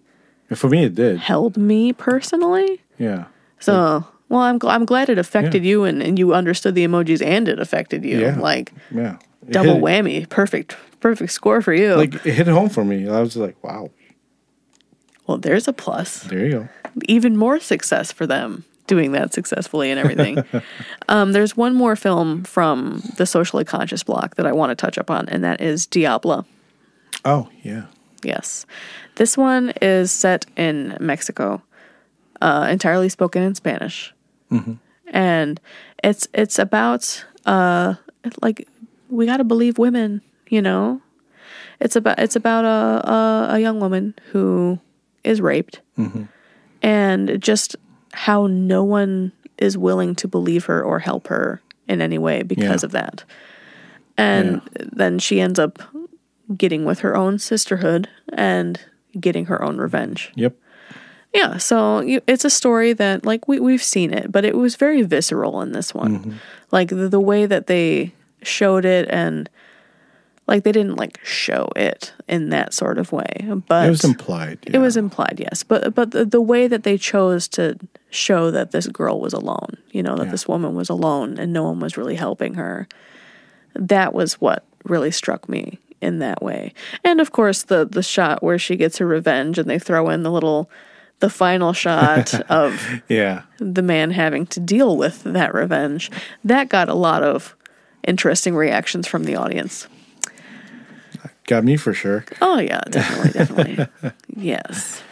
for me it did held me personally. yeah So, well, I'm gl- I'm glad it affected you and, and you understood the emojis and it affected you. Yeah. Like yeah It double hit- whammy. Perfect perfect score for you. like it hit home for me i was like wow well, there's a plus. there you go even more success for them doing that successfully and everything. um, there's one more film from the socially conscious block that I want to touch upon, and that is Diablo. oh yeah Yes. This one is set in Mexico, uh, entirely spoken in Spanish. And it's it's about uh like we got to believe women, you know. It's about it's about a a, a young woman who is raped. And just how no one is willing to believe her or help her in any way because Yeah. of that. And then she ends up getting with her own sisterhood and getting her own revenge. yep Yeah, so you, it's a story that like we we've seen it, but it was very visceral in this one. Mm-hmm. Like the, the way that they showed it and like they didn't like show it in that sort of way, but it was implied it was implied, yes. But but the, the way that they chose to show that this girl was alone, you know, that Yeah. this woman was alone and no one was really helping her, that was what really struck me in that way. And of course, the the shot where she gets her revenge and they throw in the little the final shot of yeah the man having to deal with that revenge, that got a lot of interesting reactions from the audience. got me for sure Oh yeah, definitely, definitely. yes.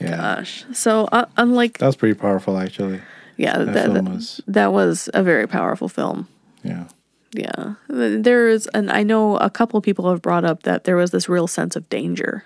yeah Gosh. So uh, unlike that was pretty powerful actually yeah, that, film that, was- that was a very powerful film. yeah Yeah. There's and I know a couple people have brought up that there was this real sense of danger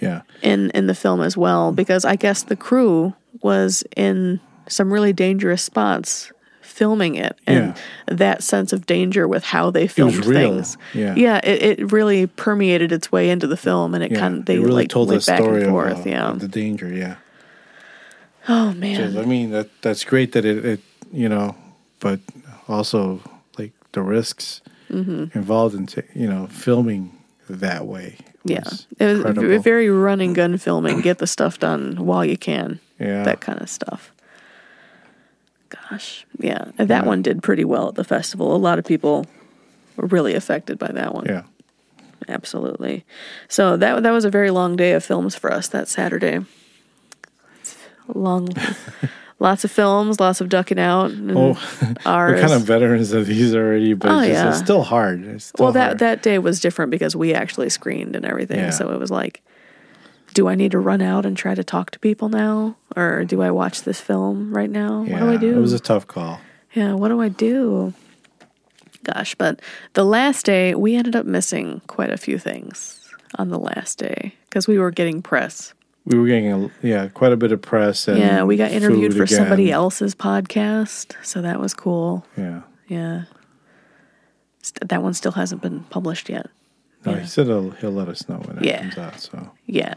Yeah. in in the film as well because I guess the crew was in some really dangerous spots filming it and that sense of danger with how they filmed things Yeah. yeah it, it really permeated its way into the film and it Yeah. kind of they It really like told the back story and forth of, uh, yeah the danger. Yeah. oh man I mean that that's great that it, it you know, but also like the risks Mm-hmm. involved in ta- you know filming that way. Yeah was it was incredible. very run and gun filming get the stuff done while you can Yeah. that kind of stuff gosh yeah that Yeah. one did pretty well at the festival a lot of people were really affected by that one Yeah. Absolutely. So that that was a very long day of films for us that Saturday. Long, lots of films, lots of ducking out. And Oh, ours. we're kind of veterans of these already, but Oh, it's, just, yeah. it's still hard. It's still well, that hard. that day was different because we actually screened and everything. Yeah. So it was like, do I need to run out and try to talk to people now, or do I watch this film right now? yeah, what do I do? It was a tough call. Yeah, what do I do? Gosh, but the last day we ended up missing quite a few things on the last day because we were getting press. We were getting a, yeah quite a bit of press. And Yeah, we got interviewed for somebody else's podcast, so that was cool. Yeah. Yeah. St- That one still hasn't been published yet. No, Yeah. he said he'll, he'll let us know when it Yeah. comes out. So Yeah.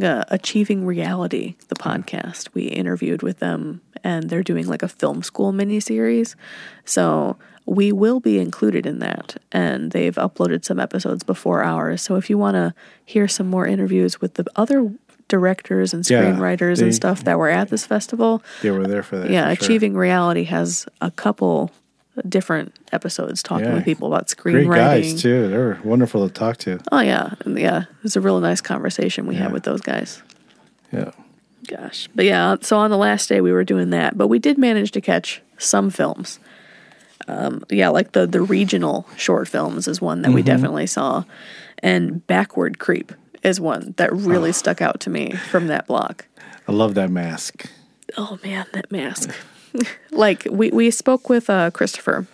Uh, Achieving Reality, the podcast. We interviewed with them, and they're doing like a film school mini series So we will be included in that. And they've uploaded some episodes before ours. So if you want to hear some more interviews with the other directors and Yeah, screenwriters they- and stuff that were at this festival, they were there for that. yeah, for sure. Achieving Reality has a couple different episodes talking Yeah. with people about Great screenwriting. guys too. They were wonderful to talk to. Oh yeah, yeah. It's a real nice conversation we Yeah. had with those guys. Yeah. Gosh, but yeah. So on the last day we were doing that, but we did manage to catch some films. Um, yeah, like the the regional short films is one that we definitely saw, and Backward Creep is one that really stuck out to me from that block. I love that mask. Oh man, that mask! like we we spoke with uh, Christopher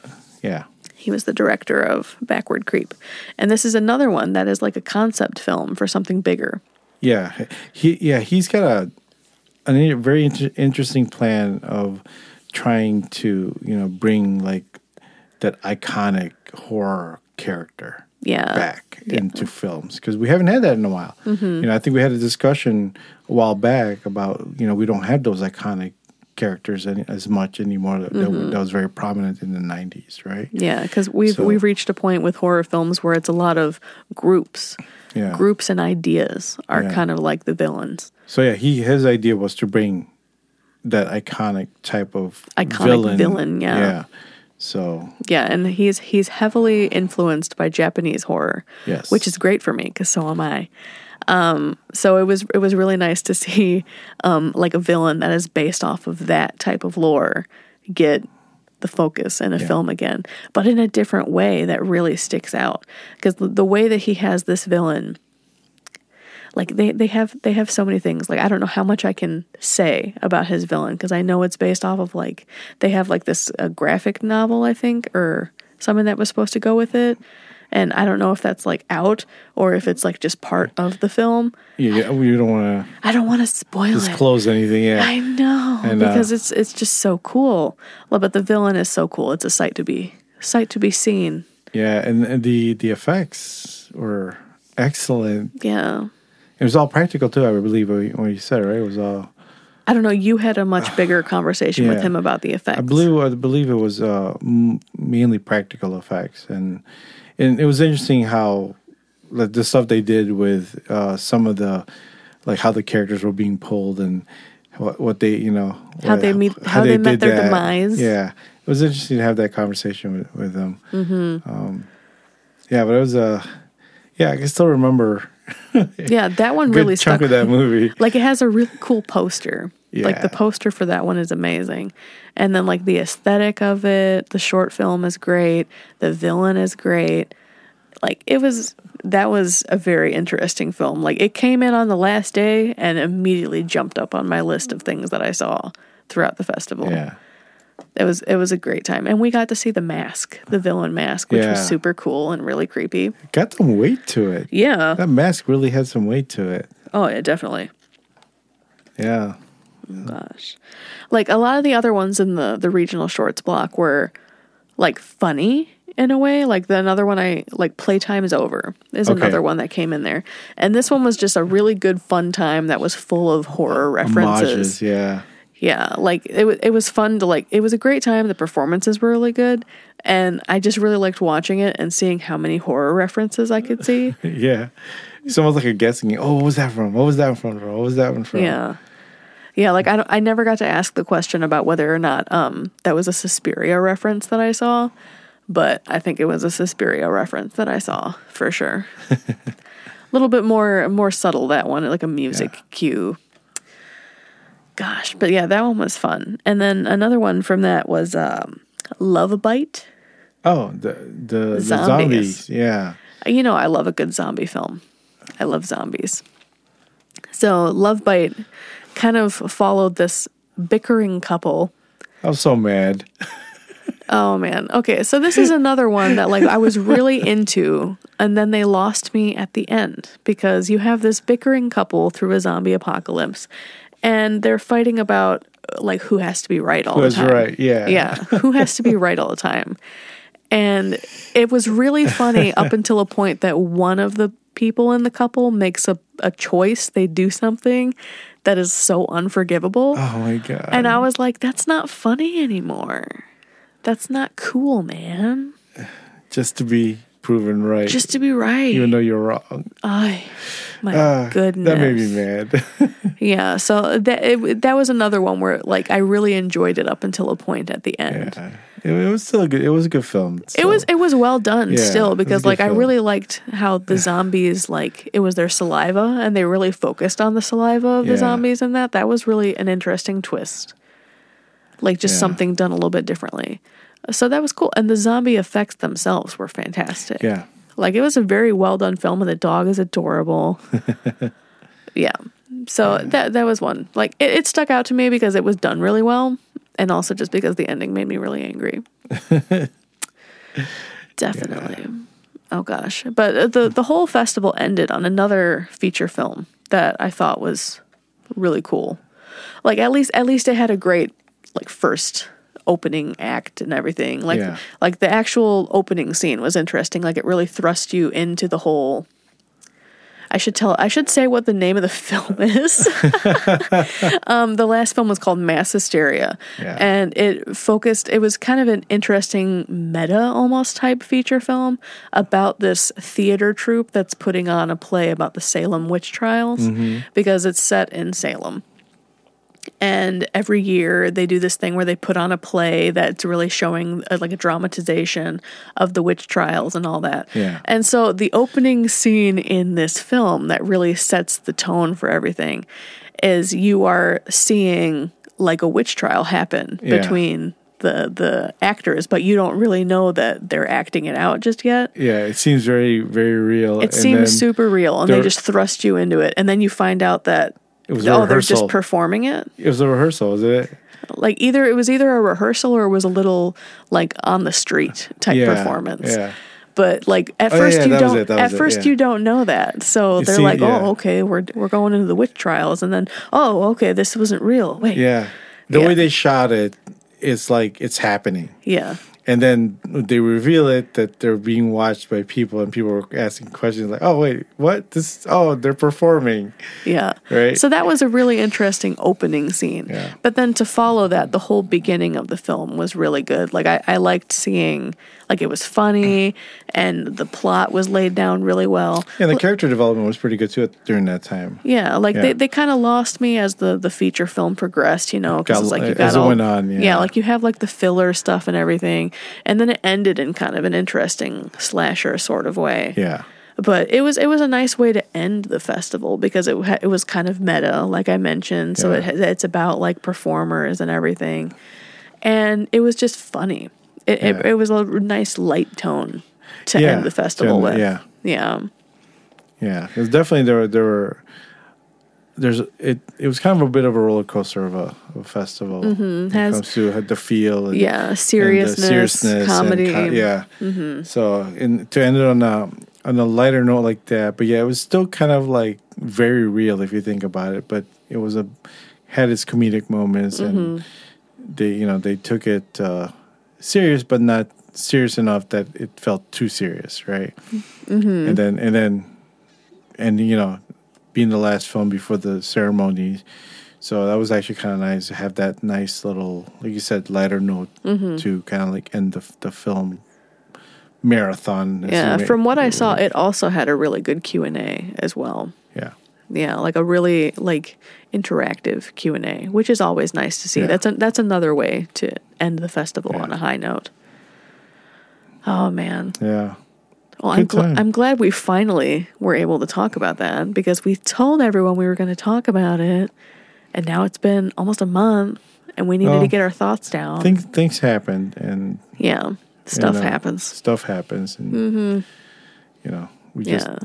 Yeah. He was the director of Backward Creep. And this is another one that is like a concept film for something bigger. Yeah. He yeah, he's got a an a very inter- interesting plan of trying to, you know, bring like that iconic horror character Yeah. back into films because we haven't had that in a while. Mm-hmm. You know, I think we had a discussion a while back about you know we don't have those iconic characters any, as much anymore that, Mm-hmm. that was very prominent in the '90s, right? Yeah, because we've So- we've reached a point with horror films where it's a lot of groups. Yeah. Groups and ideas are Yeah. kind of like the villains. So yeah, he his idea was to bring that iconic type of Iconic villain, yeah. yeah. So Yeah, and he's he's heavily influenced by Japanese horror, Yes. which is great for me because so am I. Um, so it was it was really nice to see um, like a villain that is based off of that type of lore get the focus in a film again, but in a different way that really sticks out because the, the way that he has this villain like they, they have they have so many things. Like i don't know how much i can say about his villain because i know it's based off of like they have like this a graphic novel i think or something that was supposed to go with it. And i don't know if that's like out or if it's like just part of the film. Yeah, yeah we don't want to. i don't want to spoil to it. disclose anything. Yeah, i know And, uh, because it's it's just so cool. Well, but the villain is so cool. It's a sight to be sight to be seen. Yeah, and, and the the effects were excellent. yeah It was all practical too, I believe. When you- said it, right? It was all. I don't know. You had a much bigger conversation with him about the effects. I believe I believe it was uh, mainly practical effects, and and it was interesting how like the stuff they did with uh, some of the like how the characters were being pulled and what what they you know How what- they meet- how they met their that. demise. Yeah, it was interesting to have that conversation with with them. Mm-hmm. Um, yeah, but it was a uh, yeah. I can still remember Yeah, that one a good really chunk stuck. of that movie. Like it has a really cool poster. Yeah. Like the poster for that one is amazing. And then like the aesthetic of it, the short film is great, the villain is great. Like it was that was a very interesting film. Like it came in on the last day and immediately jumped up on my list of things that I saw throughout the festival. Yeah, It was it was a great time. And we got to see the mask, the villain mask, which Yeah. was super cool and really creepy. got some weight to it. Yeah. That mask really had some weight to it. Oh yeah, definitely. Yeah. Gosh. Like a lot of the other ones in the the regional shorts block were like funny in a way. Like the another one I like Playtime is over is Okay. another one that came in there. And this one was just a really good fun time that was full of horror references. Homages, yeah. Yeah, like it was it was fun to like it was a great time. The performances were really good and I just really liked watching it and seeing how many horror references I could see. Yeah. It's almost like a guessing game. Oh, what was that from? What was that from? What was that one from? Yeah. Yeah, like I don't, I never got to ask the question about whether or not um that was a Suspiria reference that I saw, but I think it was a Suspiria reference that I saw for sure. a little bit more more subtle that one, like a music Yeah. cue. Gosh, but yeah, that one was fun. And then another one from that was um Love Bite. Oh, the the, the Zombies. zombies. Yeah. You know, I love a good zombie film. I love zombies. So, Love Bite kind of followed this bickering couple. I was so mad. Oh man. Okay, so this is another one that like I was really into and then they lost me at the end because you have this bickering couple through a zombie apocalypse and they're fighting about like who has to be right all Who the time. right? Yeah. Yeah, who has to be right all the time. And it was really funny up until a point that one of the people in the couple makes a, a choice, they do something that is so unforgivable. Oh my god. And I was like, that's not funny anymore. That's not cool, man. just to be proven right, Just to be right. even though you're wrong. Ay, my Ah, goodness. That made me mad. Yeah, so that it, that was another one where like I really enjoyed it up until a point at the end. yeah. It, it was still a good. It was a good film. It was it was well done Yeah, still because like I really liked how the zombies like it was their saliva and they really focused on the saliva of the Yeah. zombies and that that was really an interesting twist. Like just something done a little bit differently. So that was cool and the zombie effects themselves were fantastic. Yeah. Like it was a very well done film and the dog is adorable. yeah. So that that was one. Like it, it stuck out to me because it was done really well and also just because the ending made me really angry. Definitely. Oh gosh. But uh, the the whole festival ended on another feature film that I thought was really cool. Like at least at least it had a great like first opening act and everything. Like Yeah. like the actual opening scene was interesting. Like it really thrust you into the whole I should tell I should say what the name of the film is. um, the last film was called Mass Hysteria. Yeah. And it focused it was kind of an interesting meta almost type feature film about this theater troupe that's putting on a play about the Salem witch trials because it's set in Salem. And every year they do this thing where they put on a play that's really showing uh, like a dramatization of the witch trials and all that. Yeah. And so the opening scene in this film that really sets the tone for everything is you are seeing like a witch trial happen Yeah. between the the actors, but you don't really know that they're acting it out just yet. Yeah. It seems very very real. It and seems super real, and they just thrust you into it, and then you find out that It was a oh, they're just performing it. It was a rehearsal, was it? Like either it was either a rehearsal or it was a little like on the street type Yeah. performance. Yeah. But like at Oh, first yeah, you don't at it, first yeah. you don't know that. So they're see- like. "Oh, okay, we're we're going into the witch trials." And then, "Oh, okay, this wasn't real." Wait. Yeah. The way they shot it, it's like it's happening. Yeah. And then they reveal it that they're being watched by people, and people are asking questions like, "Oh wait, what? This? Oh, they're performing." Yeah. Right. So that was a really interesting opening scene. Yeah. But then to follow that, the whole beginning of the film was really good. Like I, I liked seeing like it was funny mm-hmm. and the plot was laid down really well. Yeah, the character development was pretty good too at- during that time. Yeah, like Yeah. they, they kind of lost me as the, the feature film progressed, you know, because like you as got it all, went on, yeah. like you have like the filler stuff and everything, and then it ended in kind of an interesting slasher sort of way. Yeah. But it was it was a nice way to end the festival because it it was kind of meta, like I mentioned. So Yeah. it it's about like performers and everything, and it was just funny. It it, Yeah. it was a nice light tone to Yeah, end the festival with. yeah, yeah. Yeah, it was definitely there. Were, there were there's it. It was kind of a bit of a roller coaster of a, of a festival. Mm-hmm. Has- comes to the feel. And, yeah, and seriousness, seriousness and comedy. Mm-hmm. yeah. So in to end it on a on a lighter note like that. But yeah, it was still kind of like very real if you think about it. But it was a had its comedic moments, and they you know they took it uh, serious, but not serious enough that it felt too serious, right? And then and then and you know being the last film before the ceremony. So that was actually kind of nice to have that nice little, like you said, lighter note mm-hmm. to kind of like end the the film marathon. Yeah, from what I saw, it also had a really good Q and A as well. yeah, Yeah, like a really like interactive Q and A, which is always nice to see. Yeah. That's a, that's another way to end the festival Yeah. on a high note. Oh man, yeah, well I'm gl- I'm glad we finally were able to talk about that because we told everyone we were going to talk about it, and now it's been almost a month, and we needed to get our thoughts down. things things happened and yeah, stuff know, uh, happens. stuff happens, and mm-hmm. you know we just Yeah.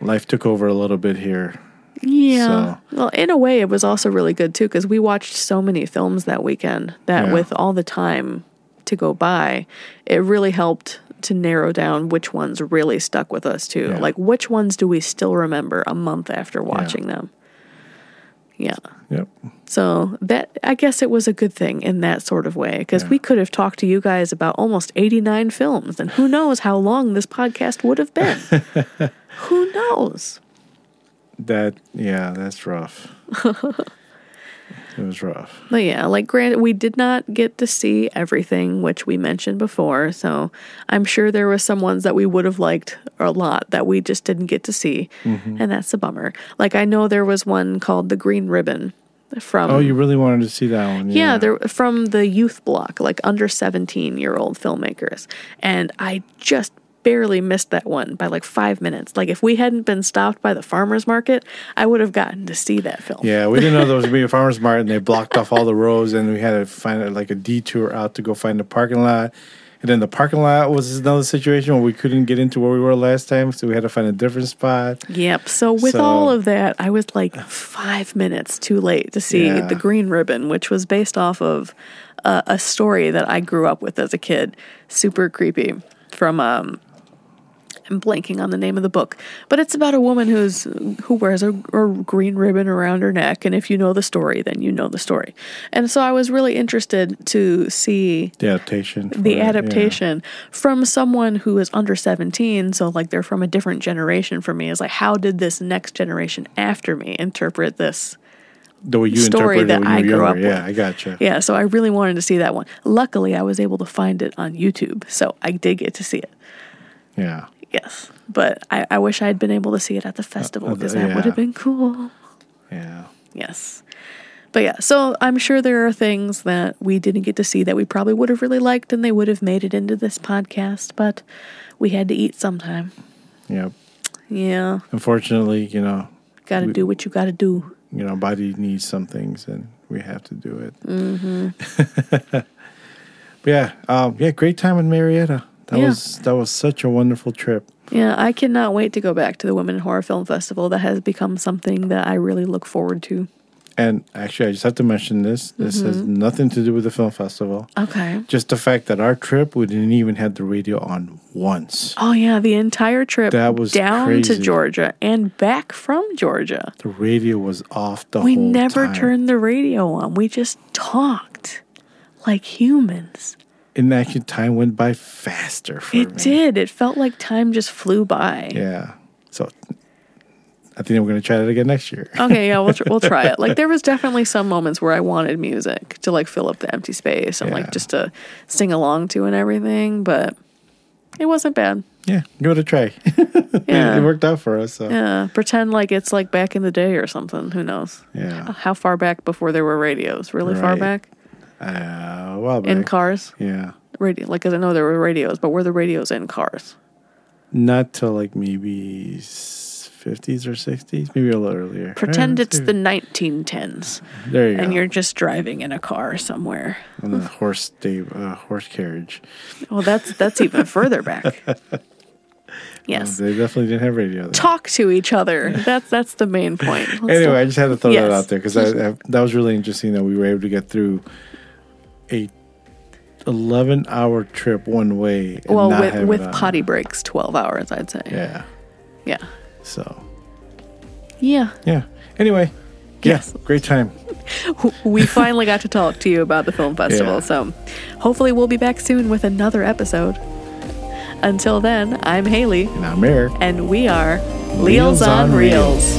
life took over a little bit here. Yeah. So- Well, in a way, it was also really good too because we watched so many films that weekend that Yeah. with all the time to go by, it really helped to narrow down which ones really stuck with us too. Yeah. Like, which ones do we still remember a month after watching them? Yeah. Yep. So that I guess it was a good thing in that sort of way because Yeah. we could have talked to you guys about almost 89 films and who knows how long this podcast would have been. who knows? That yeah, that's rough. it was rough. But yeah, like granted, we did not get to see everything, which we mentioned before. So I'm sure there were some ones that we would have liked a lot that we just didn't get to see, mm-hmm. and that's a bummer. Like I know there was one called the Green Ribbon from. Oh, you really wanted to see that one? yeah, they're from the youth block, like under 17 year old filmmakers. And I just barely missed that one by like five minutes. Like, if we hadn't been stopped by the farmer's market, I would have gotten to see that film. Yeah, we didn't know there was gonna be a farmer's market, and they blocked off all the roads, and we had to find like a detour out to go find the parking lot. And then the parking lot was another situation where we couldn't get into where we were last time, so we had to find a different spot. Yep. So with So- all of that, I was like five minutes too late to see Yeah. the Green Ribbon, which was based off of uh, a story that I grew up with as a kid. Super creepy. From um, I'm blanking on the name of the book, but it's about a woman who's who wears a, a green ribbon around her neck, and if you know the story, then you know the story. And so I was really interested to see The adaptation. the it, yeah. adaptation from someone who is under 17 so like they're from a different generation for me is like how did this next generation after me interpret this The way you story that I grew younger. up Yeah, with. I gotcha. yeah so i really wanted to see that one luckily i was able to find it on youtube so i did get to see it Yeah. Yes but i, I wish i had been able to see it at the festival uh, because that would have been cool Yeah. yes but yeah so i'm sure there are things that we didn't get to see that we probably would have really liked and they would have made it into this podcast but we had to eat sometime Yep. yeah Unfortunately, you know, Got to do what you got to do. you know, body needs some things, and we have to do it. Mm-hmm. but yeah, um, yeah, great time in Marietta. That Yeah. was that was such a wonderful trip. Yeah, I cannot wait to go back to the Women in Horror Film Festival. That has become something that I really look forward to. And actually, I just have to mention this. This has Mm-hmm. nothing to do with the film festival. Okay. Just the fact that our trip, we didn't even have the radio on once. Oh yeah, the entire trip That was down to. Georgia and back from Georgia. The radio was off the We whole never time. turned the radio on. We just talked like humans. And actually, time went by faster for It me. did. It felt like time just flew by. Yeah. So I think we're going to try that again next year. Okay, yeah, we'll tr- we'll try it. Like there was definitely some moments where I wanted music to like fill up the empty space and Yeah. like just to sing along to and everything, but it wasn't bad. Yeah, give it a try. Yeah. it worked out for us. So. Yeah, pretend like it's like back in the day or something. Who knows? Yeah. How far back before there were radios? Really far back Uh, well, in cars? Yeah. Radio, like 'cause I know there were radios, but were the radios in cars? Not till like maybe 50s or 60s, maybe a little earlier. Pretend Yeah, it's the 1910s, There you and go. you're just driving in a car somewhere. on the horse stable, uh, horse carriage. Well, that's that's even further back. Yes. They definitely didn't have radio. Then. talk to each other. That's that's the main point. Let's Anyway, I just had to throw that out there because I, I, that was really interesting that we were able to get through a 11 hour trip one way. And well, not with with potty breaks, twelve hours, I'd say. Yeah. Yeah. So Yeah. yeah. Anyway, Yes. yeah, great time. we finally got to talk to you about the film festival. Yeah. So hopefully we'll be back soon with another episode. Until then, I'm Haley, And I'm Erik. and we are Reels Reels on on Reels.